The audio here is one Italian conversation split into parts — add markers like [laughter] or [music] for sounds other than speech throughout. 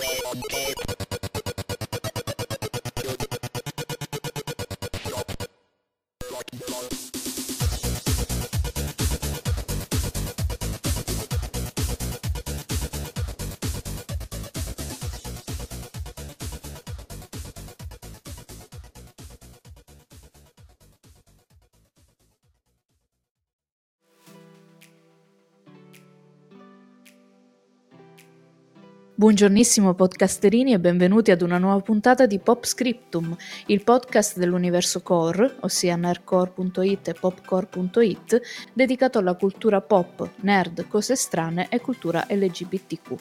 Red Paper. Buongiornissimo podcasterini e benvenuti ad una nuova puntata di Pop Scriptum, il podcast dell'universo core, ossia nerdcore.it e popcore.it, dedicato alla cultura pop, nerd, cose strane e cultura LGBTQ.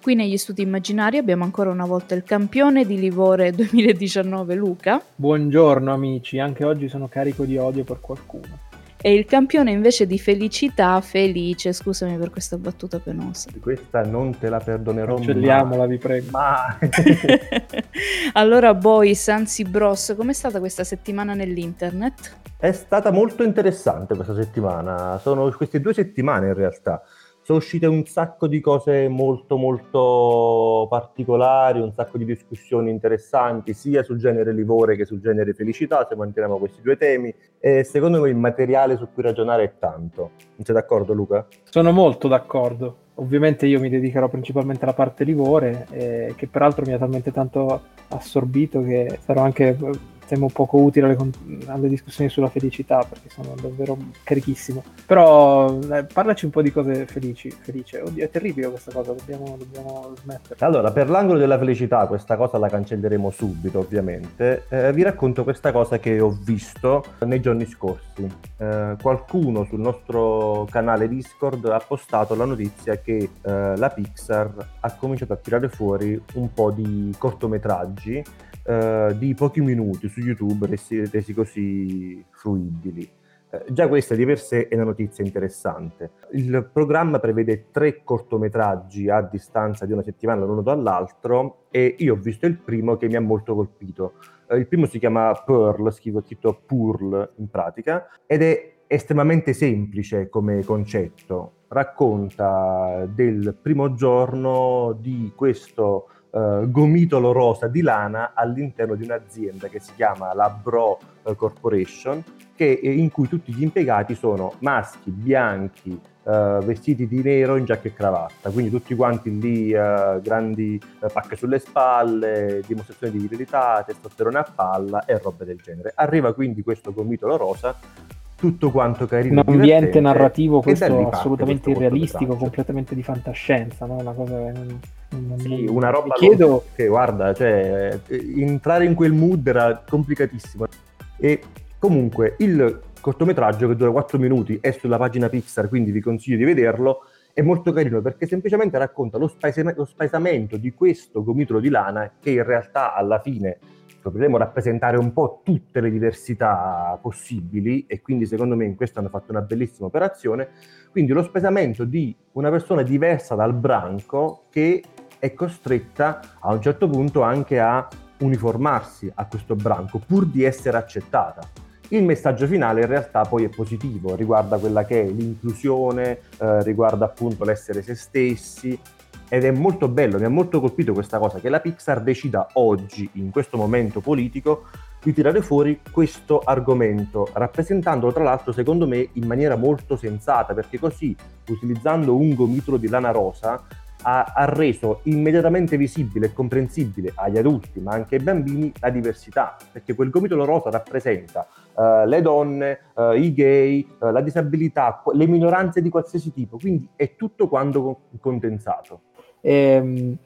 Qui negli studi immaginari abbiamo ancora una volta il campione di Livore 2019 Luca. Buongiorno amici, anche oggi sono carico di odio per qualcuno e il campione invece di felicità felice. Scusami per questa battuta penosa. Questa non te la perdonerò Cancelliamola, vi prego. Ma... [laughs] allora, boys, anzi bros, com'è stata questa settimana nell'internet? È stata molto interessante questa settimana. Sono queste due settimane in realtà sono uscite un sacco di cose molto molto particolari, un sacco di discussioni interessanti sia sul genere livore che sul genere felicità, se manteniamo questi due temi e secondo me il materiale su cui ragionare è tanto. Non sei d'accordo Luca? Sono molto d'accordo. Ovviamente io mi dedicherò principalmente alla parte livore, eh, che peraltro mi ha talmente tanto assorbito che sarò anche temo poco utile alle, alle, discussioni sulla felicità perché sono davvero carichissimo. Però eh, parlaci un po' di cose felici, felice. Oddio, è terribile questa cosa, dobbiamo, dobbiamo smettere. Allora, per l'angolo della felicità, questa cosa la cancelleremo subito, ovviamente. Eh, vi racconto questa cosa che ho visto nei giorni scorsi. Eh, qualcuno sul nostro canale Discord ha postato la notizia che eh, la Pixar ha cominciato a tirare fuori un po' di cortometraggi eh, di pochi minuti su YouTube resi, resi così fruibili. Eh, già questa di per sé è una notizia interessante. Il programma prevede tre cortometraggi a distanza di una settimana l'uno dall'altro e io ho visto il primo che mi ha molto colpito. Eh, il primo si chiama Pearl, scritto Pearl in pratica, ed è estremamente semplice come concetto. Racconta del primo giorno di questo uh, gomitolo rosa di lana all'interno di un'azienda che si chiama la Bro eh, Corporation, che, in cui tutti gli impiegati sono maschi, bianchi, uh, vestiti di nero in giacca e cravatta, quindi tutti quanti lì, uh, grandi pacche sulle spalle, dimostrazioni di virilità, testosterone a palla e robe del genere. Arriva quindi questo gomitolo rosa tutto quanto carino. Un ambiente narrativo questo assolutamente irrealistico, completamente di fantascienza, no? una cosa che non, non sì, una roba chiedo... che guarda, cioè, entrare in quel mood era complicatissimo. E comunque il cortometraggio che dura 4 minuti è sulla pagina Pixar, quindi vi consiglio di vederlo. È molto carino perché semplicemente racconta lo, spaesam- lo spaesamento di questo gomitolo di lana che in realtà alla fine dovremo rappresentare un po' tutte le diversità possibili e quindi secondo me in questo hanno fatto una bellissima operazione. Quindi lo spesamento di una persona diversa dal branco che è costretta a un certo punto anche a uniformarsi a questo branco pur di essere accettata. Il messaggio finale in realtà poi è positivo, riguarda quella che è l'inclusione, eh, riguarda appunto l'essere se stessi, ed è molto bello, mi ha molto colpito questa cosa, che la Pixar decida oggi, in questo momento politico, di tirare fuori questo argomento, rappresentandolo tra l'altro secondo me in maniera molto sensata, perché così, utilizzando un gomitolo di lana rosa, ha, ha, reso immediatamente visibile e comprensibile agli adulti, ma anche ai bambini, la diversità, perché quel gomitolo rosa rappresenta uh, le donne, uh, i gay, uh, la disabilità, le minoranze di qualsiasi tipo, quindi è tutto quanto condensato. Ehm,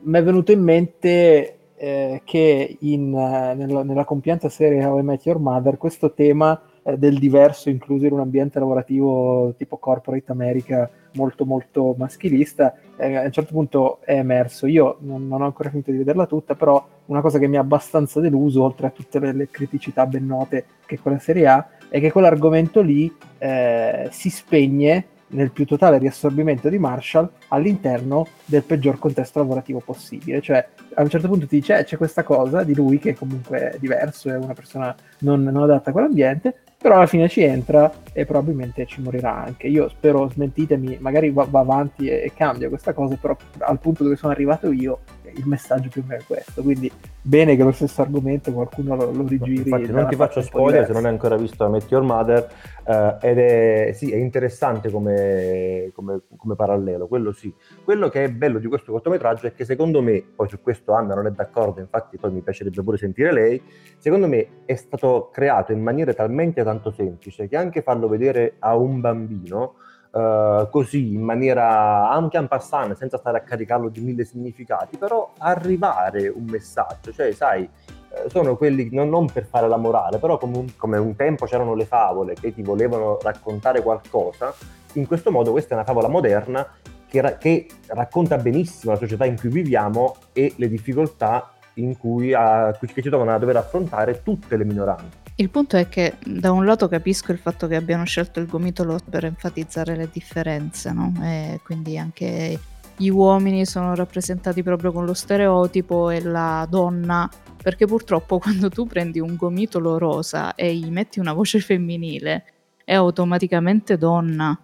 mi è venuto in mente eh, che in, nella, nella compianta serie How I Met Your Mother questo tema eh, del diverso incluso in un ambiente lavorativo tipo corporate America molto molto maschilista eh, a un certo punto è emerso. Io non, non, ho ancora finito di vederla tutta però una cosa che mi ha abbastanza deluso oltre a tutte le, le criticità ben note che quella serie ha è che quell'argomento lì eh, si spegne nel più totale riassorbimento di Marshall all'interno del peggior contesto lavorativo possibile. Cioè, a un certo punto ti dice, eh, c'è questa cosa di lui che comunque è diverso, è una persona non, non adatta a quell'ambiente, però alla fine ci entra e probabilmente ci morirà anche. Io spero, smentitemi, magari va, va avanti e, e, cambia questa cosa, però al punto dove sono arrivato io, il messaggio più o meno è questo. Quindi bene che lo stesso argomento qualcuno lo, lo rigiri. Infatti non ti faccio spoiler se non hai ancora visto Met Your Mother uh, ed è, sì, è interessante come, come, come, parallelo, quello sì. Quello che è bello di questo cortometraggio è che secondo me, poi su questo Anna non è d'accordo, infatti poi mi piacerebbe pure sentire lei, secondo me è stato creato in maniera talmente tanto semplice che anche farlo vedere a un bambino Uh, così in maniera anche en passant, senza stare a caricarlo di mille significati, però arrivare un messaggio, cioè sai, uh, sono quelli non, non, per fare la morale, però come un, come un, tempo c'erano le favole che ti volevano raccontare qualcosa, in questo modo questa è una favola moderna che, ra- che racconta benissimo la società in cui viviamo e le difficoltà in cui, a, che ci trovano a dover affrontare tutte le minoranze. Il punto è che da un lato capisco il fatto che abbiano scelto il gomitolo per enfatizzare le differenze, no? E quindi anche gli uomini sono rappresentati proprio con lo stereotipo e la donna, perché purtroppo [laughs] quando tu prendi un gomitolo rosa e gli metti una voce femminile è automaticamente donna.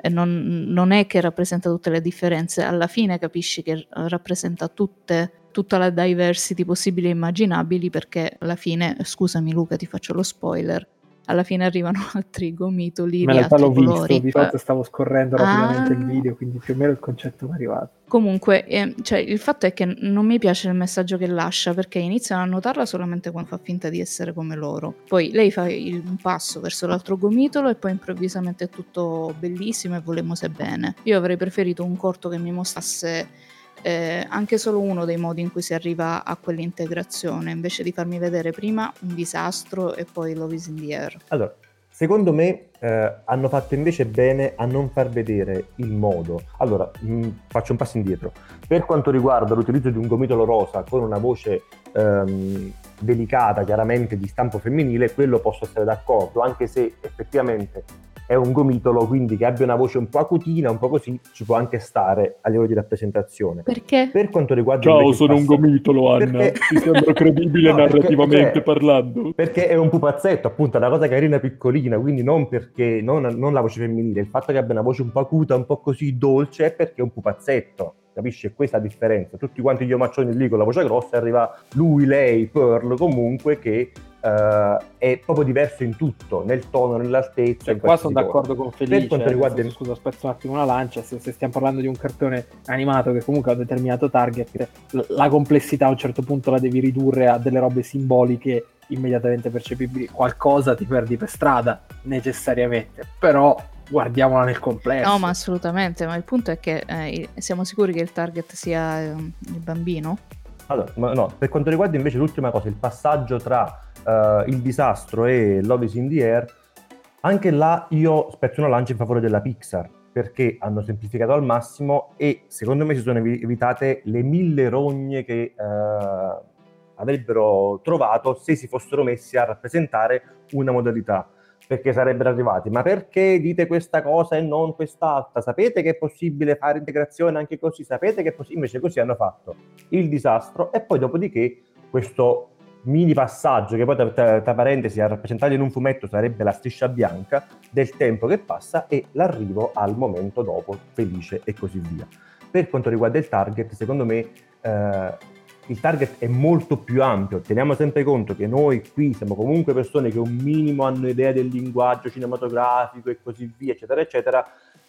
E non, non è che rappresenta tutte le differenze, alla fine capisci che rappresenta tutte tutta la diversity possibile e immaginabili perché alla fine, scusami Luca ti faccio lo spoiler, alla fine arrivano [laughs] altri gomitoli Ma in realtà l'ho colori. visto, di fatto stavo scorrendo rapidamente ah. il video, quindi più o meno il concetto mi è arrivato. Comunque, eh, cioè, il fatto è che non mi piace il messaggio che lascia perché iniziano a notarla solamente quando fa finta di essere come loro. Poi lei fa il, un passo verso l'altro gomitolo e poi improvvisamente è tutto bellissimo e volemose bene. Io avrei preferito un corto che mi mostrasse eh, anche solo uno dei modi in cui si arriva a quell'integrazione, invece di farmi vedere prima un disastro e poi Love is in the air. Allora, secondo me eh, hanno fatto invece bene a non far vedere il modo. Allora, mh, mm, faccio un passo indietro. Per quanto riguarda l'utilizzo di un gomitolo rosa con una voce ehm, delicata, chiaramente di stampo femminile, quello posso essere d'accordo, anche se effettivamente è un gomitolo, quindi che abbia una voce un po' acutina, un po' così, ci può anche stare a livello di rappresentazione. Perché? Per quanto riguarda... Ciao, sono un gomitolo, Anna. Perché... Ti sembra credibile [laughs] no, narrativamente perché, parlando? Perché è un pupazzetto, appunto, è una cosa carina piccolina, quindi non perché, non, non la voce femminile, il fatto che abbia una voce un po' acuta, un po' così dolce, è perché è un pupazzetto capisci? È questa differenza. Tutti quanti gli omaccioni lì con la voce grossa, arriva lui, lei, Pearl comunque che Uh, è proprio diverso in tutto, nel tono, nell'altezza. Cioè, qua sono d'accordo con Felice. Per quanto riguarda... Senso, scusa, spezzo un attimo una lancia, se, se, stiamo parlando di un cartone animato che comunque ha un determinato target, la complessità a un certo punto la devi ridurre a delle robe simboliche immediatamente percepibili. Qualcosa ti perdi per strada, necessariamente. Però guardiamola nel complesso. No, ma assolutamente, ma il punto è che eh, siamo sicuri che il target sia eh, il bambino? Allora, no, per quanto riguarda invece l'ultima cosa, il passaggio tra uh, Il disastro e Love is in the Air, anche là io spezzo una lancia in favore della Pixar perché hanno semplificato al massimo e secondo me si sono evitate le mille rogne che uh, avrebbero trovato se si fossero messi a rappresentare una modalità perché sarebbero arrivati ma perché dite questa cosa e non quest'altra? Sapete che è possibile fare integrazione anche così? Sapete che è possibile? Invece così hanno fatto il disastro e poi dopodiché questo mini passaggio che poi tra, tra, tra parentesi a rappresentato in un fumetto sarebbe la striscia bianca del tempo che passa e l'arrivo al momento dopo felice e così via. Per quanto riguarda il target, secondo me eh, il target è molto più ampio. Teniamo sempre conto che noi qui siamo comunque persone che un minimo hanno idea del linguaggio cinematografico e così via, eccetera, eccetera.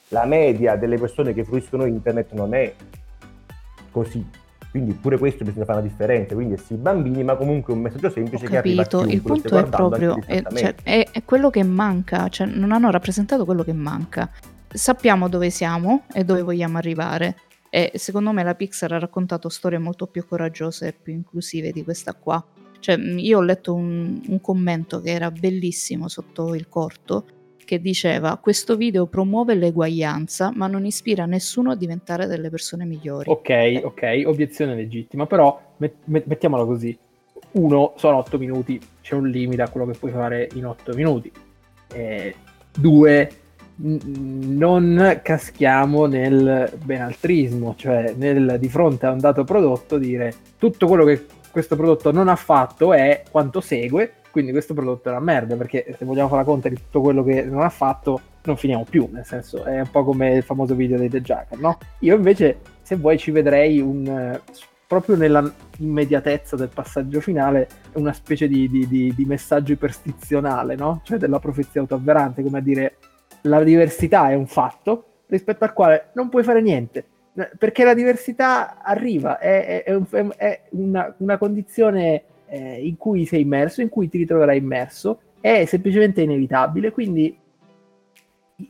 La media delle persone che fruiscono internet non è così quindi pure questo bisogna fare una differenza, quindi sì bambini, ma comunque un messaggio semplice che arriva a chiunque, Il punto è proprio, è, cioè, è, è, quello che manca, cioè non hanno rappresentato quello che manca. Sappiamo dove siamo e dove vogliamo arrivare. E secondo me la Pixar ha raccontato storie molto più coraggiose e più inclusive di questa qua. Cioè, io ho letto un, un commento che era bellissimo sotto il corto, che diceva questo video promuove l'eguaglianza ma non ispira nessuno a diventare delle persone migliori. Ok, ok, obiezione legittima, però met- met- mettiamola così. Uno, sono otto minuti, c'è un limite a quello che puoi fare in otto minuti. Eh, due, non caschiamo nel benaltrismo, cioè nel di fronte a un dato prodotto dire tutto quello che questo prodotto non ha fatto è quanto segue quindi questo prodotto è una merda, perché se vogliamo fare conto di tutto quello che non ha fatto, non finiamo più, nel senso è un po' come il famoso video dei The Jacker, no? Io invece, se vuoi, ci vedrei un... proprio nella immediatezza del passaggio finale una specie di, di, di, di messaggio iperstizionale, no? Cioè della profezia autoavverante, come a dire la diversità è un fatto rispetto al quale non puoi fare niente. Perché la diversità arriva, è, è, è, è una, una, condizione eh, in cui sei immerso, in cui ti ritroverai immerso, è semplicemente inevitabile, quindi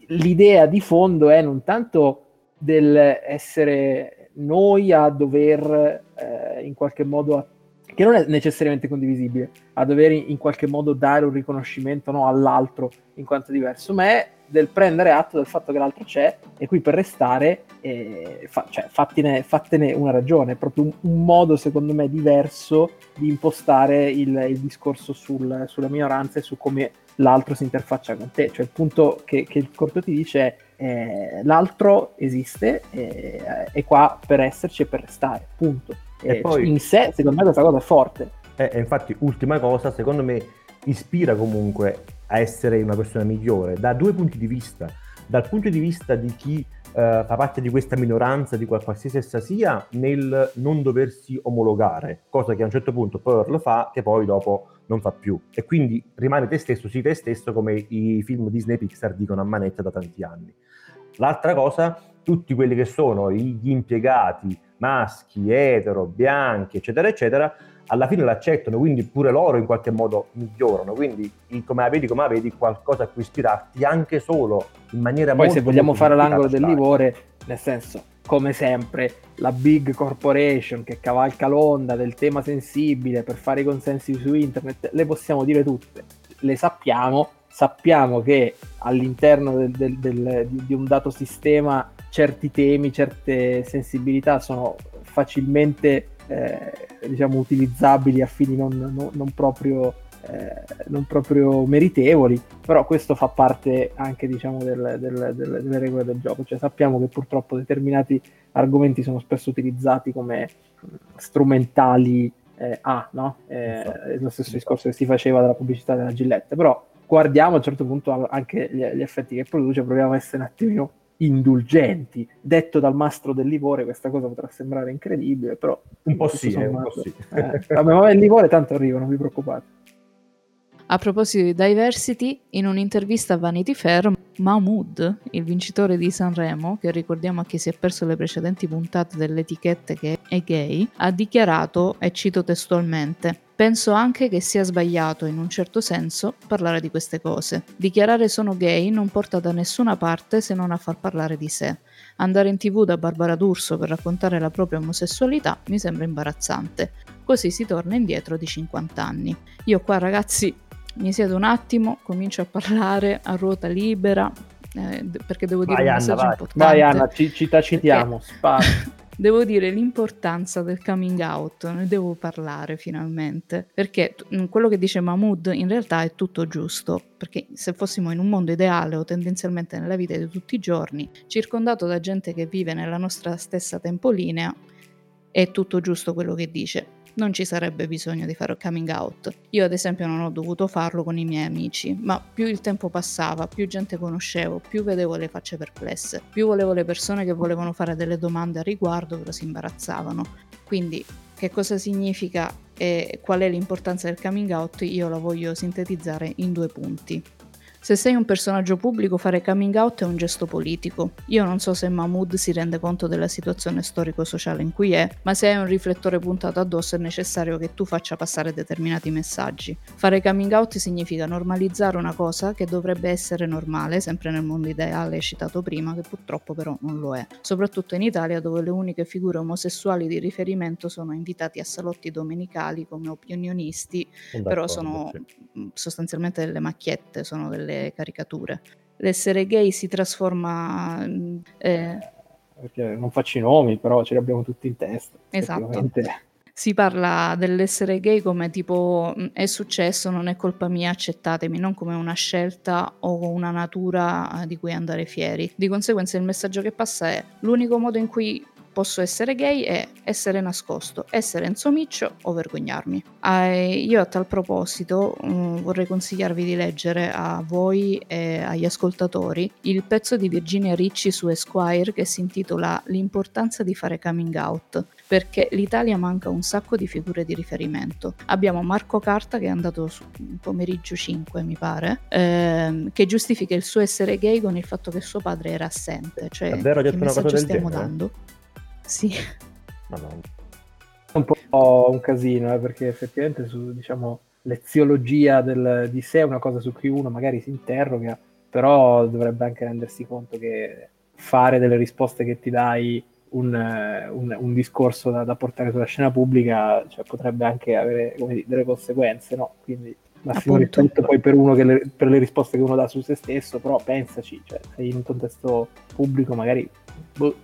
l'idea di fondo è non tanto del essere noi a dover eh, in qualche modo, che non è necessariamente condivisibile, a dover in qualche modo dare un riconoscimento no, all'altro in quanto diverso, ma è del prendere atto del fatto che l'altro c'è e qui per restare, eh, fa, cioè, fattene, fattene, una ragione, è proprio un, un, modo secondo me diverso di impostare il, il discorso sul, sulla minoranza e su come l'altro si interfaccia con te, cioè il punto che, che il corto ti dice è eh, l'altro esiste, eh, è qua per esserci e per restare, punto. E, e poi, in sé secondo me questa cosa è forte. E eh, infatti ultima cosa, secondo me ispira comunque a essere una persona migliore da due punti di vista. Dal punto di vista di chi Uh, fa parte di questa minoranza, di qualsiasi essa sia, nel non doversi omologare, cosa che a un certo punto Pearl fa, che poi dopo non fa più. E quindi rimane te stesso, sii te stesso, come i film Disney Pixar dicono a manetta da tanti anni. L'altra cosa, tutti quelli che sono gli impiegati maschi, etero, bianchi, eccetera, eccetera, alla fine l'accettano, quindi pure loro in qualche modo migliorano. Quindi, come la vedi, come la vedi, qualcosa a cui ispirarti anche solo in maniera Poi, se vogliamo fare l'angolo del livore, nel senso, come sempre, la big corporation che cavalca l'onda del tema sensibile per fare i consensi su internet, le possiamo dire tutte, le sappiamo. Sappiamo che all'interno del, del, del, di un dato sistema certi temi, certe sensibilità sono facilmente eh, diciamo, utilizzabili a fini non, non, non, proprio, eh, non, proprio, meritevoli, però questo fa parte anche diciamo, del, del, del, delle regole del gioco, cioè sappiamo che purtroppo determinati argomenti sono spesso utilizzati come strumentali eh, A, no? È lo stesso discorso che si faceva dalla pubblicità della Gillette, però guardiamo a un certo punto anche gli, gli effetti che produce, proviamo a essere un attimino indulgenti. Detto dal mastro del livore, questa cosa potrà sembrare incredibile, però un po' sì, un po' sì. Eh, vabbè, ma il livore tanto arriva, non vi preoccupate. A proposito di diversity, in un'intervista a Vanity Fair, Mahmood, il vincitore di Sanremo, che ricordiamo a chi si è perso le precedenti puntate delle etichette che è gay, ha dichiarato, e cito testualmente, Penso anche che sia sbagliato, in un certo senso, parlare di queste cose. Dichiarare sono gay non porta da nessuna parte se non a far parlare di sé. Andare in tv da Barbara D'Urso per raccontare la propria omosessualità mi sembra imbarazzante. Così si torna indietro di 50 anni. Io qua ragazzi mi siedo un attimo, comincio a parlare a ruota libera, eh, perché devo dire vai, un messaggio vai. importante. Vai Anna, ci, ci tacitiamo, perché... [laughs] devo dire l'importanza del coming out, ne devo parlare finalmente, perché mm, quello che dice Mahmood in realtà è tutto giusto, perché se fossimo in un mondo ideale o tendenzialmente nella vita di tutti i giorni, circondato da gente che vive nella nostra stessa tempolinea, è tutto giusto quello che dice non ci sarebbe bisogno di fare coming out. Io ad esempio non ho dovuto farlo con i miei amici, ma più il tempo passava, più gente conoscevo, più vedevo le facce perplesse, più volevo le persone che volevano fare delle domande a riguardo, però si imbarazzavano. Quindi che cosa significa e qual è l'importanza del coming out io la voglio sintetizzare in due punti. Se sei un personaggio pubblico, fare coming out è un gesto politico. Io non so se Mahmood si rende conto della situazione storico-sociale in cui è, ma se hai un riflettore puntato addosso è necessario che tu faccia passare determinati messaggi. Fare coming out significa normalizzare una cosa che dovrebbe essere normale, sempre nel mondo ideale citato prima, che purtroppo però non lo è. Soprattutto in Italia, dove le uniche figure omosessuali di riferimento sono invitati a salotti domenicali come opinionisti, però sono sostanzialmente delle macchiette, sono delle delle caricature. L'essere gay si trasforma... Eh... Perché non faccio i nomi, però ce li abbiamo tutti in testa. Esatto. Si parla dell'essere gay come tipo è successo, non è colpa mia, accettatemi, non come una scelta o una natura di cui andare fieri. Di conseguenza il messaggio che passa è l'unico modo in cui posso essere gay e essere nascosto, essere insomiccio o vergognarmi. Eh, io a tal proposito um, vorrei consigliarvi di leggere a voi e agli ascoltatori il pezzo di Virginia Ricci su Esquire che si intitola L'importanza di fare coming out, perché l'Italia manca un sacco di figure di riferimento. Abbiamo Marco Carta che è andato su pomeriggio 5, mi pare, ehm, che giustifica il suo essere gay con il fatto che suo padre era assente. Cioè, Davvero che detto una cosa del stiamo genere? dando? Sì. Madonna. È un po' un casino, eh, perché effettivamente su, diciamo, l'eziologia del, di sé è una cosa su cui uno magari si interroga, però dovrebbe anche rendersi conto che fare delle risposte che ti dai un, un, un discorso da, da, portare sulla scena pubblica cioè, potrebbe anche avere dire, delle conseguenze, no? Quindi massimo Appunto. rispetto poi per uno che le, per le risposte che uno dà su se stesso, però pensaci, cioè, sei in un contesto pubblico magari... Boh.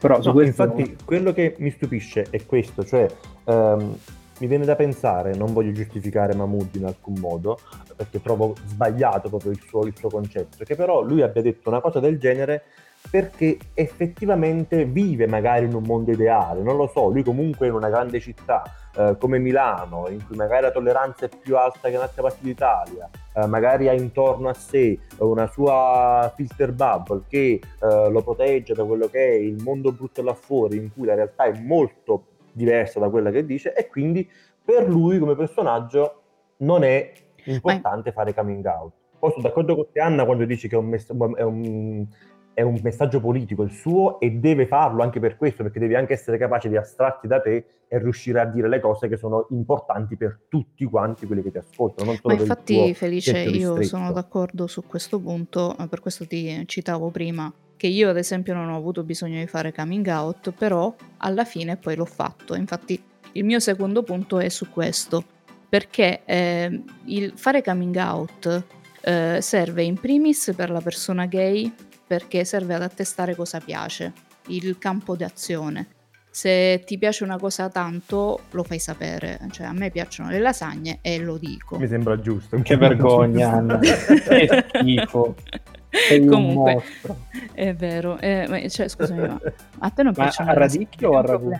Però su No, questo... infatti, quello che mi stupisce è questo, cioè ehm, mi viene da pensare, non voglio giustificare Mahmood in alcun modo, perché trovo sbagliato proprio il suo, il suo concetto, che però lui abbia detto una cosa del genere perché effettivamente vive magari in un mondo ideale, non lo so, lui comunque in una grande città eh, come Milano, in cui magari la tolleranza è più alta che in altre parti d'Italia, eh, magari ha intorno a sé una sua filter bubble che eh, lo protegge da quello che è il mondo brutto là fuori, in cui la realtà è molto diversa da quella che dice e quindi per lui come personaggio non è importante fare coming out. Poi sono d'accordo con te Anna quando dici che è un, mess- è un è un messaggio politico il suo e deve farlo anche per questo, perché devi anche essere capace di astrarti da te e riuscire a dire le cose che sono importanti per tutti quanti quelli che ti ascoltano. Ma infatti, Felice, io sono d'accordo su questo punto, eh, per questo ti citavo prima che io ad esempio non ho avuto bisogno di fare coming out, però alla fine poi l'ho fatto. Infatti il mio secondo punto è su questo, perché eh, il fare coming out eh, serve in primis per la persona gay perché serve ad attestare cosa piace, il campo d'azione. Se ti piace una cosa tanto, lo fai sapere. Cioè, a me piacciono le lasagne e lo dico. Mi sembra giusto. Che vergogna, Anna. [laughs] che schifo. Sei Comunque, è vero. Eh, cioè, scusami, ma a te non ma piacciono a radicchio o a ragù?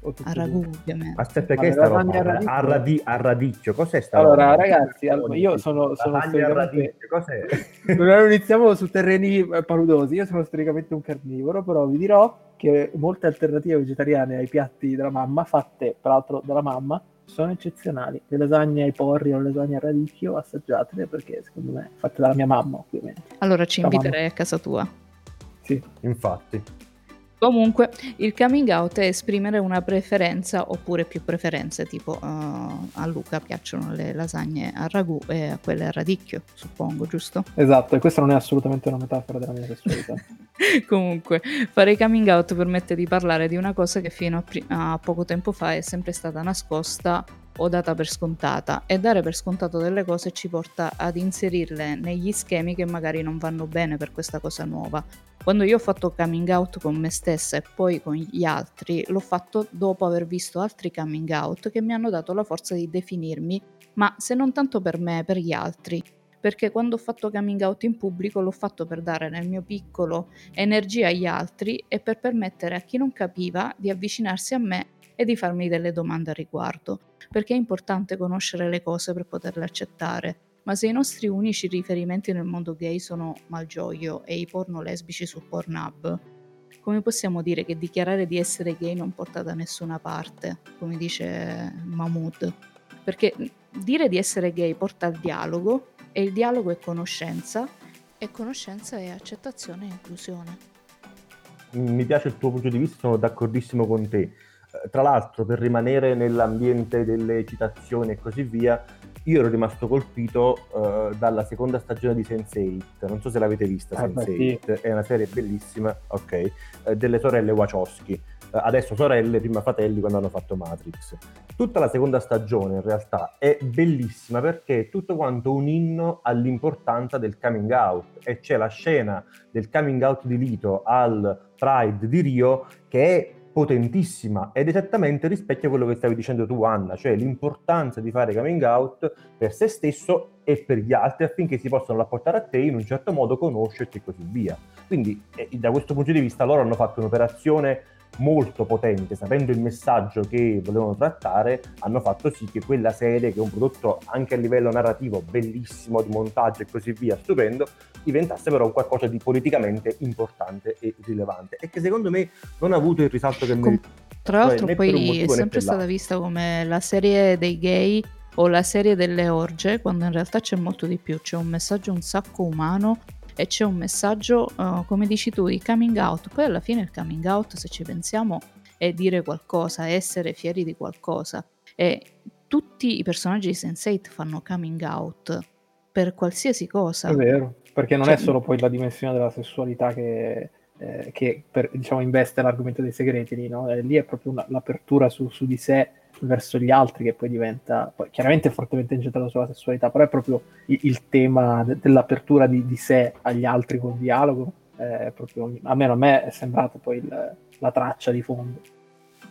A ragù, ovviamente. Aspetta, che è sta roba? A, radi- a radicchio, cos'è sta Allora, roba? ragazzi, allora, io sono, sono storicamente... cos'è? [laughs] Non iniziamo su terreni paludosi, io sono storicamente un carnivoro, però vi dirò che molte alternative vegetariane ai piatti della mamma, fatte peraltro dalla mamma, sono eccezionali. Le lasagne ai porri o le lasagne a radicchio, assaggiatele perché secondo me fatte dalla mia mamma, ovviamente. Allora ci La inviterei mamma. a casa tua. Sì. Infatti. Comunque, il coming out è esprimere una preferenza oppure più preferenze, tipo uh, a Luca piacciono le lasagne a ragù e a quelle a radicchio, suppongo, giusto? Esatto, e questa non è assolutamente una metafora della mia sessualità. [laughs] Comunque, fare coming out permette di parlare di una cosa che fino a, pri- a poco tempo fa è sempre stata nascosta o data per scontata e dare per scontato delle cose ci porta ad inserirle negli schemi che magari non vanno bene per questa cosa nuova. Quando io ho fatto coming out con me stessa e poi con gli altri, l'ho fatto dopo aver visto altri coming out che mi hanno dato la forza di definirmi, ma se non tanto per me, per gli altri. Perché quando ho fatto coming out in pubblico l'ho fatto per dare nel mio piccolo energia agli altri e per permettere a chi non capiva di avvicinarsi a me e di farmi delle domande a riguardo, perché è importante conoscere le cose per poterle accettare. Ma se i nostri unici riferimenti nel mondo gay sono Malgioglio e i porno lesbici su Pornhub, come possiamo dire che dichiarare di essere gay non porta da nessuna parte, come dice Mahmood? Perché dire di essere gay porta al dialogo e il dialogo è conoscenza e conoscenza è accettazione e inclusione. Mi piace il tuo punto di vista, sono d'accordissimo con te. Eh, Tra l'altro, per rimanere nell'ambiente delle citazioni e così via, io ero rimasto colpito eh, dalla seconda stagione di Sense8. Non so se l'avete vista, Ah, beh, Sense8. È una serie bellissima, ok, eh, delle sorelle Wachowski. Eh, adesso sorelle, prima fratelli quando hanno fatto Matrix. Tutta la seconda stagione in realtà è bellissima perché è tutto quanto un inno all'importanza del coming out e c'è la scena del coming out di Lito al Pride di Rio che è potentissima ed esattamente rispecchia quello che stavi dicendo tu Anna, cioè l'importanza di fare coming out per se stesso e per gli altri affinché si possano rapportare a te in un certo modo, conoscerti e così via. Quindi eh, da questo punto di vista loro hanno fatto un'operazione molto potente, sapendo il messaggio che volevano trattare, hanno fatto sì che quella serie, che è un prodotto anche a livello narrativo bellissimo, di montaggio e così via, stupendo, diventasse però qualcosa di politicamente importante e rilevante e che secondo me non ha avuto il risalto che merita. Tra l'altro cioè, poi è sempre stata vista come la serie dei gay o la serie delle orge, quando in realtà c'è molto di più, c'è un messaggio un sacco umano e c'è un messaggio, uh, come dici tu, di coming out. Poi alla fine il coming out, se ci pensiamo, è dire qualcosa, essere fieri di qualcosa. E tutti i personaggi di Sense8 fanno coming out per qualsiasi cosa. È vero, perché non cioè, è solo poi la dimensione della sessualità che, eh, che per, diciamo, investe l'argomento dei segreti, lì, no? eh, lì è proprio una, l'apertura su, su, di sé verso gli altri che poi diventa, poi, chiaramente fortemente incentrato sulla sessualità, però è proprio il, il tema de, dell'apertura di, di, sé agli altri col dialogo, eh, proprio, almeno a me è sembrato poi il, la traccia di fondo.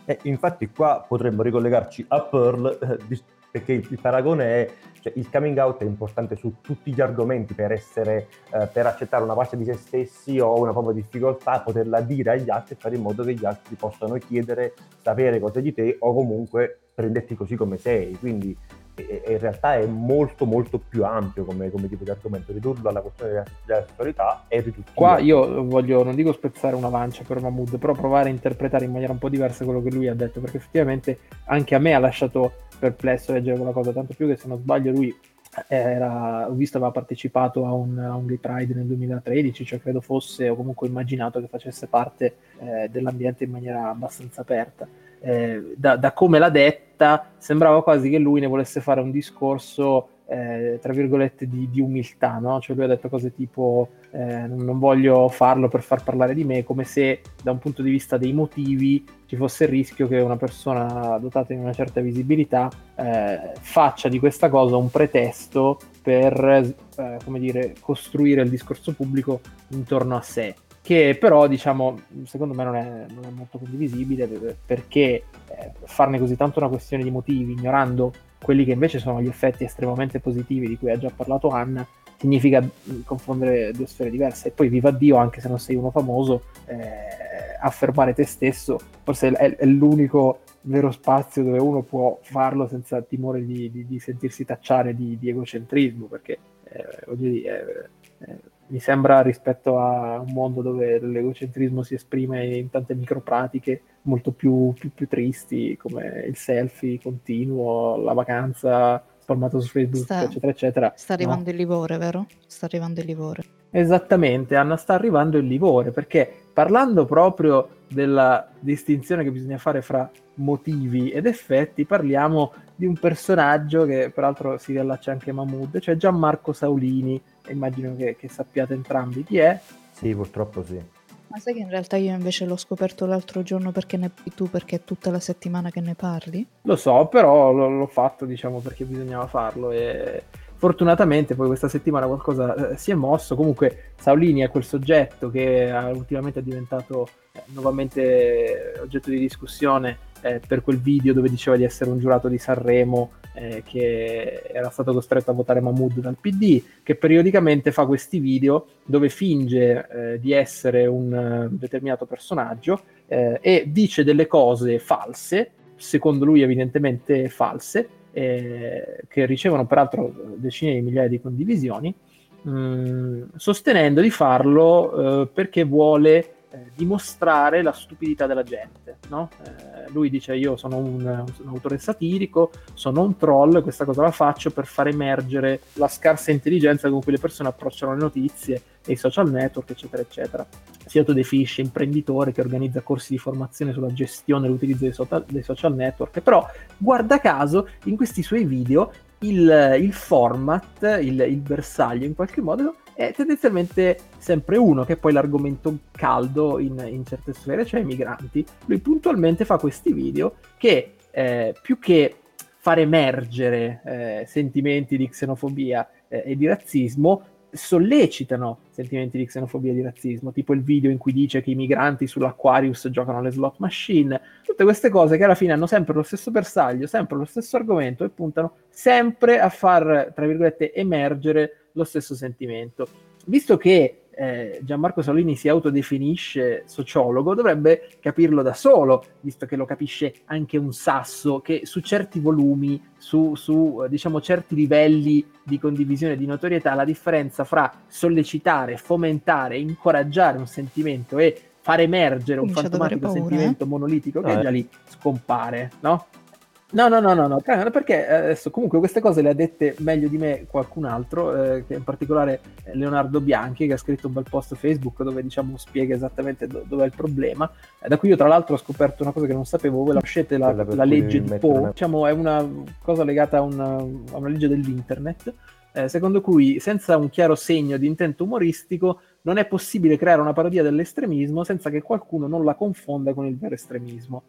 E infatti qua potremmo ricollegarci a Pearl, eh, perché il, il paragone è cioè, il coming out è importante su tutti gli argomenti per essere, eh, per accettare una parte di se stessi o una propria difficoltà, poterla dire agli altri e fare in modo che gli altri possano chiedere, sapere cose di te o comunque prenderti così come sei. Quindi in realtà è molto molto più ampio come, come tipo di argomento, ridurlo alla questione della, della sessualità è riduttivo. Qua io voglio, non dico spezzare una lancia per Mahmood, però provare a interpretare in maniera un po' diversa quello che lui ha detto, perché effettivamente anche a me ha lasciato perplesso leggere quella cosa, tanto più che se non sbaglio lui era, ho visto aveva partecipato a un, a un Gay Pride nel 2013, cioè credo fosse o comunque immaginato che facesse parte eh, dell'ambiente in maniera abbastanza aperta. Eh, da, da, come l'ha detta, sembrava quasi che lui ne volesse fare un discorso, eh, tra virgolette, di, di umiltà, no? Cioè lui ha detto cose tipo eh, non voglio farlo per far parlare di me, come se da un punto di vista dei motivi ci fosse il rischio che una persona dotata di una certa visibilità eh, faccia di questa cosa un pretesto per, eh, come dire, costruire il discorso pubblico intorno a sé che però diciamo secondo me non è, non è molto condivisibile perché eh, farne così tanto una questione di motivi ignorando quelli che invece sono gli effetti estremamente positivi di cui ha già parlato Anna significa confondere due sfere diverse. E poi viva Dio anche se non sei uno famoso eh, affermare te stesso forse è, è, l'unico vero spazio dove uno può farlo senza timore di, di, di sentirsi tacciare di, di egocentrismo perché eh, voglio dire eh, mi sembra rispetto a un mondo dove l'egocentrismo si esprime in tante micropratiche molto più, più, più tristi come il selfie continuo, la vacanza spalmato su Facebook, sta, eccetera, eccetera. Sta arrivando no? il livore, vero? Sta arrivando il livore. Esattamente, Anna, sta arrivando il livore, perché parlando proprio della distinzione che bisogna fare fra motivi ed effetti, parliamo di un personaggio che peraltro si riallaccia anche a Mahmood, cioè Gianmarco Saulini, immagino che, che sappiate entrambi chi è. Sì, purtroppo sì. Ma sai che in realtà io invece l'ho scoperto l'altro giorno perché ne tu, perché è tutta la settimana che ne parli? Lo so, però l- l'ho fatto, diciamo, perché bisognava farlo e fortunatamente poi questa settimana qualcosa eh, si è mosso. Comunque Saulini è quel soggetto che eh, ultimamente è diventato eh, nuovamente oggetto di discussione eh, per quel video dove diceva di essere un giurato di Sanremo eh, che era stato costretto a votare Mahmood dal PD, che periodicamente fa questi video dove finge eh, di essere un uh, determinato personaggio eh, e dice delle cose false, secondo lui evidentemente false, eh, che ricevono peraltro decine di migliaia di condivisioni, mh, mm, sostenendo di farlo eh, perché vuole eh, dimostrare la stupidità della gente. No? Eh, lui dice io sono un, un, autore satirico, sono un troll, questa cosa la faccio per far emergere la scarsa intelligenza con cui le persone approcciano le notizie e i social network, eccetera, eccetera. Si autodefinisce imprenditore che organizza corsi di formazione sulla gestione e l'utilizzo dei, social, dei social network, però guarda caso in questi suoi video il, il format, il, il bersaglio in qualche modo è tendenzialmente sempre uno, che è poi l'argomento caldo in, in certe sfere, cioè i migranti. Lui puntualmente fa questi video che eh, più che far emergere eh, sentimenti di xenofobia eh, e di razzismo, sollecitano sentimenti di xenofobia e di razzismo, tipo il video in cui dice che i migranti sull'Aquarius giocano alle slot machine, tutte queste cose che alla fine hanno sempre lo stesso bersaglio, sempre lo stesso argomento e puntano sempre a far, tra virgolette, emergere lo stesso sentimento. Visto che eh, Gianmarco Salini si autodefinisce sociologo, dovrebbe capirlo da solo, visto che lo capisce anche un sasso, che su certi volumi, su, su diciamo certi livelli di condivisione di notorietà, la differenza fra sollecitare, fomentare, incoraggiare un sentimento e far emergere un fantomatico sentimento eh? monolitico che ah, già lì scompare, no? No, no, no, no, no, perché eh, adesso comunque queste cose le ha dette meglio di me qualcun altro, eh, che in particolare Leonardo Bianchi, che ha scritto un bel post Facebook dove diciamo spiega esattamente do- dove è il problema. Eh, da cui io tra l'altro ho scoperto una cosa che non sapevo, voi la conoscete, la, la legge di Poe, diciamo è una cosa legata a una, a una legge dell'internet, eh, secondo cui senza un chiaro segno di intento umoristico non è possibile creare una parodia dell'estremismo senza che qualcuno non la confonda con il vero estremismo.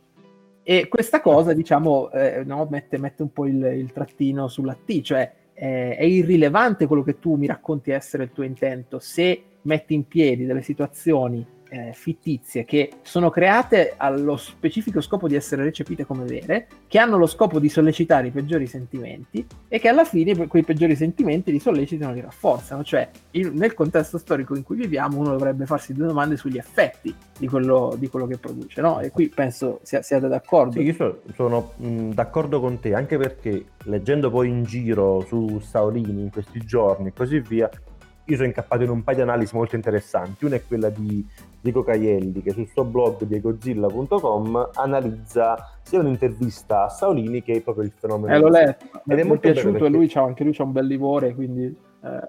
E questa cosa, diciamo, eh, no, mette, mette, un po' il, il trattino sulla T, cioè eh, è irrilevante quello che tu mi racconti essere il tuo intento. Se metti in piedi delle situazioni eh, fittizie che sono create allo specifico scopo di essere recepite come vere, che hanno lo scopo di sollecitare i peggiori sentimenti e che alla fine quei peggiori sentimenti li sollecitano e li rafforzano. Cioè, in, nel contesto storico in cui viviamo, uno dovrebbe farsi due domande sugli effetti di quello, di quello che produce, no? E qui penso sia, siate d'accordo. Sì, io sono, sono mh, d'accordo con te, anche perché leggendo poi in giro su Saolini in questi giorni e così via, io sono incappato in un paio di analisi molto interessanti. Una è quella di Diego Caielli, che sul suo blog diegozilla.com analizza sia un'intervista a Saolini che proprio il fenomeno. Eh, l'ho letto, ed è molto piaciuto perché... e lui c'ha, anche lui c'ha un bel livore, quindi... Eh,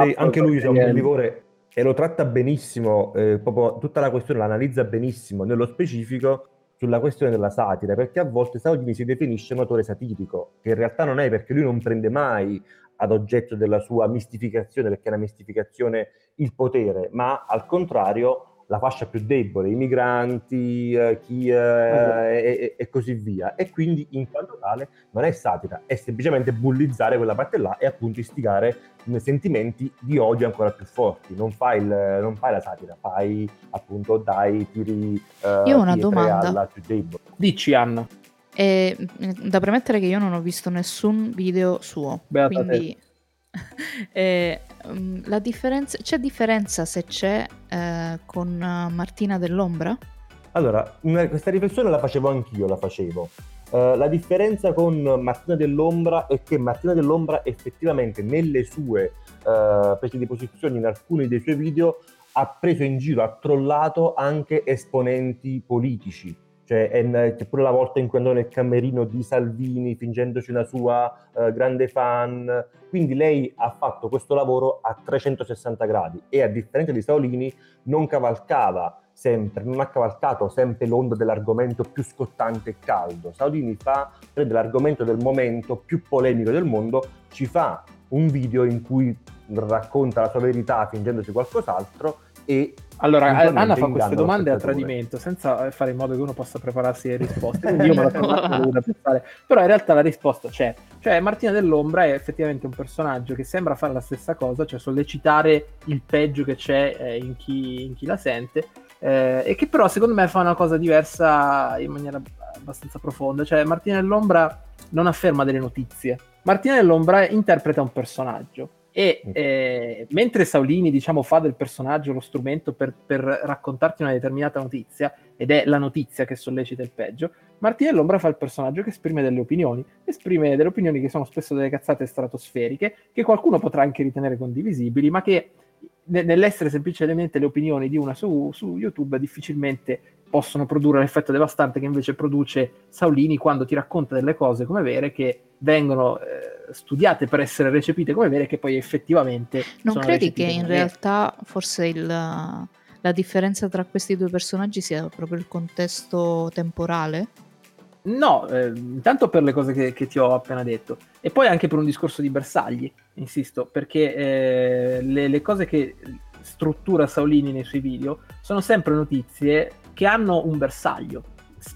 sì, anche lui c'ha un bel livore e lo tratta benissimo, eh, proprio tutta la questione l'analizza benissimo, nello specifico sulla questione della satira, perché a volte Saolini si definisce un autore satirico, che in realtà non è perché lui non prende mai ad oggetto della sua mistificazione, perché è una mistificazione il potere, ma al contrario la fascia più debole, i migranti, eh, chi, eh, e, e, così via. E quindi in quanto tale non è satira, è semplicemente bullizzare quella parte là e appunto istigare sentimenti di odio ancora più forti. Non fai, il, non fai la satira, fai appunto dai tiri eh, Io ho una domanda. alla più debole. Dici Anna. E, da premettere che io non ho visto nessun video suo, Beata quindi [laughs] eh, la differenza, c'è differenza se c'è eh, con Martina dell'Ombra? Allora, questa riflessione la facevo anch'io, la facevo. Uh, la differenza con Martina dell'Ombra è che Martina dell'Ombra effettivamente nelle sue uh, prese di posizione in alcuni dei suoi video ha preso in giro, ha trollato anche esponenti politici cioè, c'è pure la volta in cui andò nel camerino di Salvini fingendoci una sua uh, grande fan. Quindi lei ha fatto questo lavoro a 360 gradi e a differenza di Saolini non cavalcava sempre, non ha cavalcato sempre l'onda dell'argomento più scottante e caldo. Saolini fa, prende l'argomento del momento più polemico del mondo, ci fa un video in cui racconta la sua verità fingendosi qualcos'altro e allora, Anna fa queste domande a tradimento senza fare in modo che uno possa prepararsi le risposte. Quindi io me la sono [laughs] pensare. Però in realtà la risposta c'è. Cioè, Martina dell'Ombra è effettivamente un personaggio che sembra fare la stessa cosa, cioè sollecitare il peggio che c'è eh, in, chi, in, chi, la sente. Eh, e che però secondo me fa una cosa diversa in maniera abbastanza profonda. Cioè, Martina dell'Ombra non afferma delle notizie. Martina dell'Ombra interpreta un personaggio e eh, mentre Saulini, diciamo, fa del personaggio lo strumento per, per, raccontarti una determinata notizia, ed è la notizia che sollecita il peggio, Martina dell'Ombra fa il personaggio che esprime delle opinioni, esprime delle opinioni che sono spesso delle cazzate stratosferiche, che qualcuno potrà anche ritenere condivisibili, ma che nell'essere semplicemente le opinioni di una su, su YouTube difficilmente possono produrre l'effetto devastante che invece produce Saulini quando ti racconta delle cose come vere che vengono eh, studiate per essere recepite come vere che poi effettivamente non credi che in realtà forse il, la differenza tra questi due personaggi sia proprio il contesto temporale? No, eh, intanto per le cose che, che, ti ho appena detto e poi anche per un discorso di bersagli, insisto, perché eh, le, le cose che struttura Saulini nei suoi video sono sempre notizie che hanno un bersaglio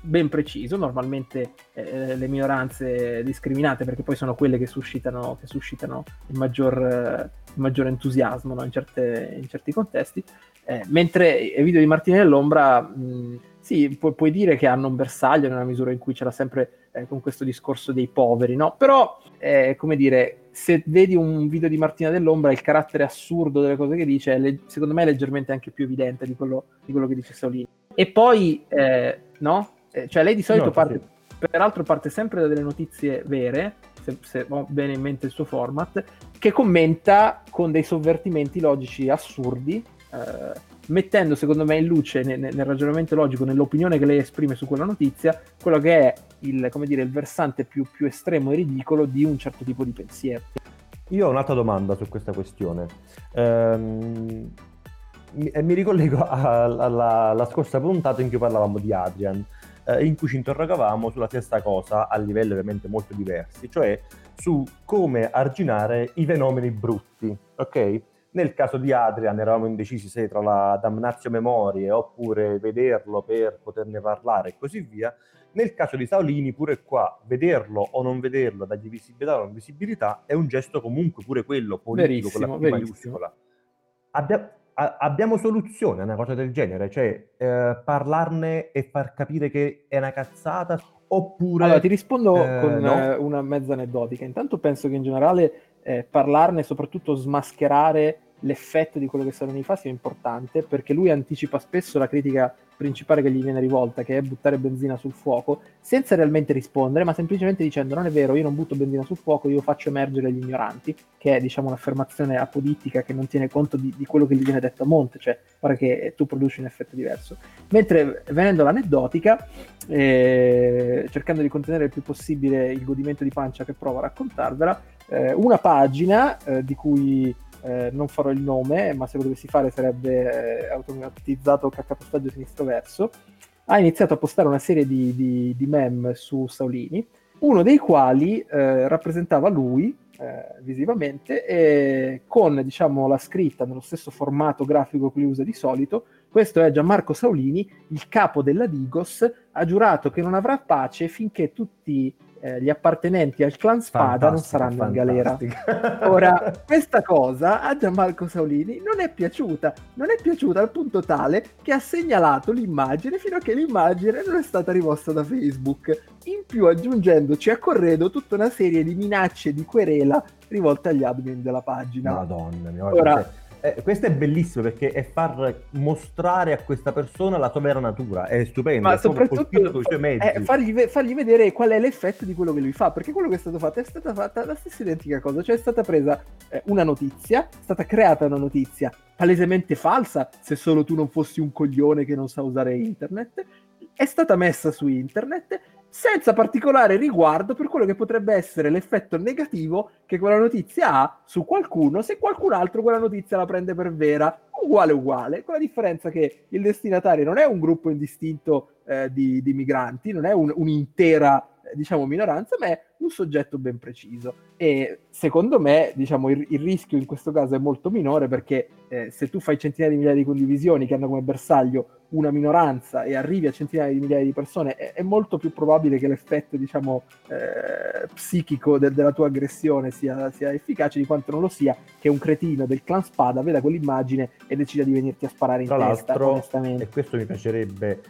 ben preciso, normalmente eh, le minoranze discriminate perché poi sono quelle che suscitano, che suscitano il, maggior, eh, il, maggior, entusiasmo no? in, certe, in, certi contesti, eh, mentre i video di Martini dell'Ombra, mh, sì, pu- puoi dire che hanno un bersaglio nella misura in cui c'era sempre eh, con questo discorso dei poveri, no? però, eh, come dire, se vedi un video di Martina dell'Ombra, il carattere assurdo delle cose che dice, è le- secondo me è leggermente anche più evidente di quello, di quello che dice Saulini. E poi, eh, no? Eh, cioè lei di solito no, parte, sì. peraltro parte sempre da delle notizie vere, se, se ho bene in mente il suo format, che commenta con dei sovvertimenti logici assurdi, eh, mettendo secondo me in luce nel, nel, ragionamento logico, nell'opinione che lei esprime su quella notizia, quello che è il, dire, il versante più, più, estremo e ridicolo di un certo tipo di pensiero. Io ho un'altra domanda su questa questione. Ehm, mi, mi, ricollego [laughs] alla, alla, scorsa puntata in cui parlavamo di Adrian, eh, in cui ci interrogavamo sulla stessa cosa a livelli ovviamente molto diversi, cioè su come arginare i fenomeni brutti, ok? Nel caso di Adrian eravamo indecisi se tra la damnatio memorie oppure vederlo per poterne parlare e così via. Nel caso di Saolini, pure qua, vederlo o non vederlo, dargli visibilità o non visibilità, è un gesto comunque pure quello politico verissimo, con la P maiuscola. Abbia, a, abbiamo soluzione a una cosa del genere? Cioè, eh, parlarne e far capire che è una cazzata? Oppure... Allora, ti rispondo eh, con no? eh, una mezza aneddotica. Intanto penso che in generale eh, parlarne e soprattutto smascherare l'effetto di quello che Saloni fa sia importante perché lui anticipa spesso la critica principale che gli viene rivolta, che è buttare benzina sul fuoco, senza realmente rispondere, ma semplicemente dicendo non è vero, io non butto benzina sul fuoco, io faccio emergere gli ignoranti, che è diciamo un'affermazione apodittica che non tiene conto di, di quello che gli viene detto a monte, cioè guarda che tu produci un effetto diverso. Mentre venendo all'aneddotica, eh, cercando di contenere il più possibile il godimento di pancia che provo a raccontarvela, eh, una pagina eh, di cui eh, non farò il nome, ma se lo dovessi fare sarebbe eh, automatizzato caccapostaggio sinistro verso, ha iniziato a postare una serie di, di, di meme su Saulini, uno dei quali eh, rappresentava lui eh, visivamente e con diciamo, la scritta nello stesso formato grafico che lui usa di solito, questo è Gianmarco Saulini, il capo della Digos, ha giurato che non avrà pace finché tutti eh, gli appartenenti al clan Spada fantastica, non saranno fantastica. in galera. Ora, questa cosa a Gianmarco Saulini non è piaciuta, non è piaciuta al punto tale che ha segnalato l'immagine fino a che l'immagine non è stata rimossa da Facebook. In più aggiungendoci a corredo tutta una serie di minacce di querela rivolte agli admin della pagina. Madonna mia. Ora, eh, questo è bellissimo perché è far mostrare a questa persona la sua vera natura, è stupendo. Ma è soprattutto è fargli, fargli, vedere qual è l'effetto di quello che lui fa, perché quello che è stato fatto è stata fatta la stessa identica cosa, cioè è stata presa eh, una notizia, è stata creata una notizia palesemente falsa, se solo tu non fossi un coglione che non sa usare internet, è stata messa su internet senza particolare riguardo per quello che potrebbe essere l'effetto negativo che quella notizia ha su qualcuno se qualcun altro quella notizia la prende per vera, uguale uguale, con la differenza che il destinatario non è un gruppo indistinto eh, di, di, migranti, non è un, un'intera diciamo minoranza, ma è un soggetto ben preciso. E secondo me, diciamo, il, il rischio in questo caso è molto minore perché eh, se tu fai centinaia di migliaia di condivisioni che hanno come bersaglio una minoranza e arrivi a centinaia di migliaia di persone, è, è molto più probabile che l'effetto, diciamo, eh, psichico de- della tua aggressione sia, sia, efficace di quanto non lo sia che un cretino del clan Spada veda quell'immagine e decida di venirti a sparare in Tra testa, onestamente. E questo mi piacerebbe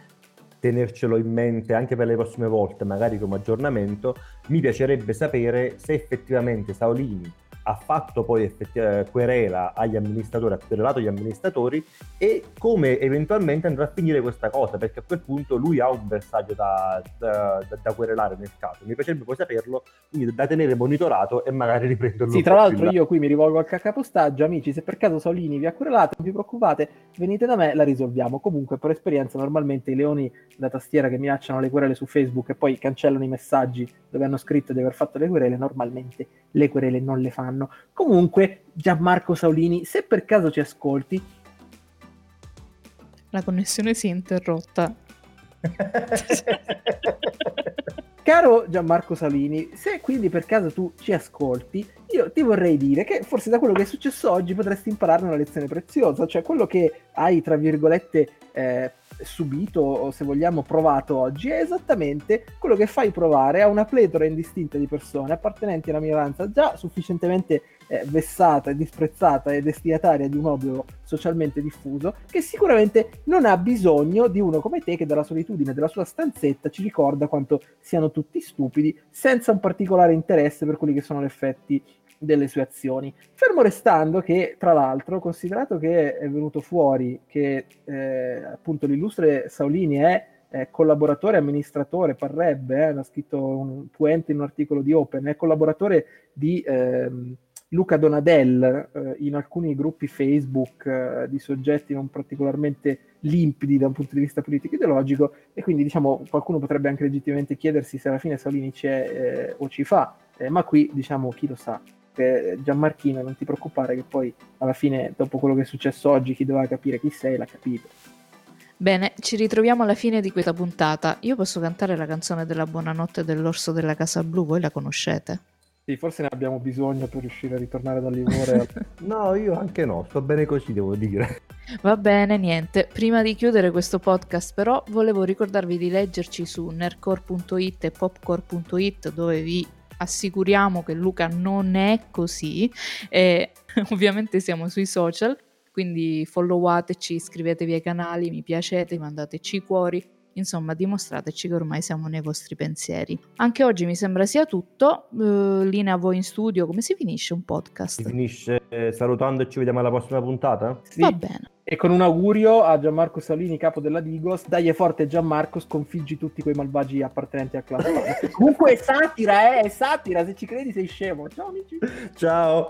tenercelo in mente anche per le prossime volte, magari come aggiornamento, mi piacerebbe sapere se effettivamente Saolini ha fatto poi effettivamente eh, querela agli amministratori, ha querelato gli amministratori e come eventualmente andrà a finire questa cosa, perché a quel punto lui ha un bersaglio da, da, da, querelare nel caso. Mi piacerebbe poi saperlo, quindi da tenere monitorato e magari riprenderlo. Sì, tra l'altro io qui mi rivolgo al capostaggio, amici, se per caso Saolini vi ha querelato, non vi preoccupate, venite da me, la risolviamo. Comunque per esperienza normalmente i leoni da tastiera che minacciano le querele su Facebook e poi cancellano i messaggi dove hanno scritto di aver fatto le querele, normalmente le querele non le fanno. Comunque, Gianmarco Saulini, se per caso ci ascolti... La connessione si è interrotta. [laughs] Caro Gianmarco Salini, se quindi per caso tu ci ascolti, io ti vorrei dire che forse da quello che è successo oggi potresti imparare una lezione preziosa, cioè quello che hai, tra virgolette, eh, subito o se vogliamo provato oggi è esattamente quello che fai provare a una pletora indistinta di persone appartenenti alla minoranza già sufficientemente eh, vessata, disprezzata e destinataria di un odio socialmente diffuso, che sicuramente non ha bisogno di uno come te che dalla solitudine della sua stanzetta ci ricorda quanto siano tutti stupidi, senza un particolare interesse per quelli che sono gli effetti delle sue azioni. Fermo restando che, tra l'altro, considerato che è venuto fuori che eh, appunto l'illustre Saulini è eh, collaboratore, amministratore, parrebbe, eh, l'ha scritto un Puente in un articolo di Open, è collaboratore di ehm, Luca Donadel eh, in alcuni gruppi Facebook eh, di soggetti non particolarmente limpidi da un punto di vista politico ideologico e quindi diciamo qualcuno potrebbe anche legittimamente chiedersi se alla fine Saulini c'è eh, o ci fa, ma qui diciamo chi lo sa che Gianmarchino non ti preoccupare che poi alla fine dopo quello che è successo oggi chi doveva capire chi sei l'ha capito. Bene, ci ritroviamo alla fine di questa puntata. Io posso cantare la canzone della buonanotte dell'orso della Casa Blu, voi la conoscete? Sì, forse ne abbiamo bisogno per riuscire a ritornare dall'Ivore. [laughs] no, io anche no, sto bene così, devo dire. Va bene, niente. Prima di chiudere questo podcast, però, volevo ricordarvi di leggerci su nercore.it e popcore.it dove vi assicuriamo che Luca non è così e [laughs] ovviamente siamo sui social, quindi followateci, iscrivetevi ai canali, mi piacete, mandateci cuori, insomma dimostrateci che ormai siamo nei vostri pensieri. Anche oggi mi sembra sia tutto, uh, linea a voi in studio, come si finisce un podcast? Si finisce eh, salutando e ci vediamo alla prossima puntata? Sì. Va bene. E con un augurio a Gianmarco Salini, capo della Digos, dagli forte Gianmarco, sconfiggi tutti quei malvagi appartenenti al club. [laughs] Comunque è satira, eh, è satira, se ci credi sei scemo. Ciao amici. Ciao.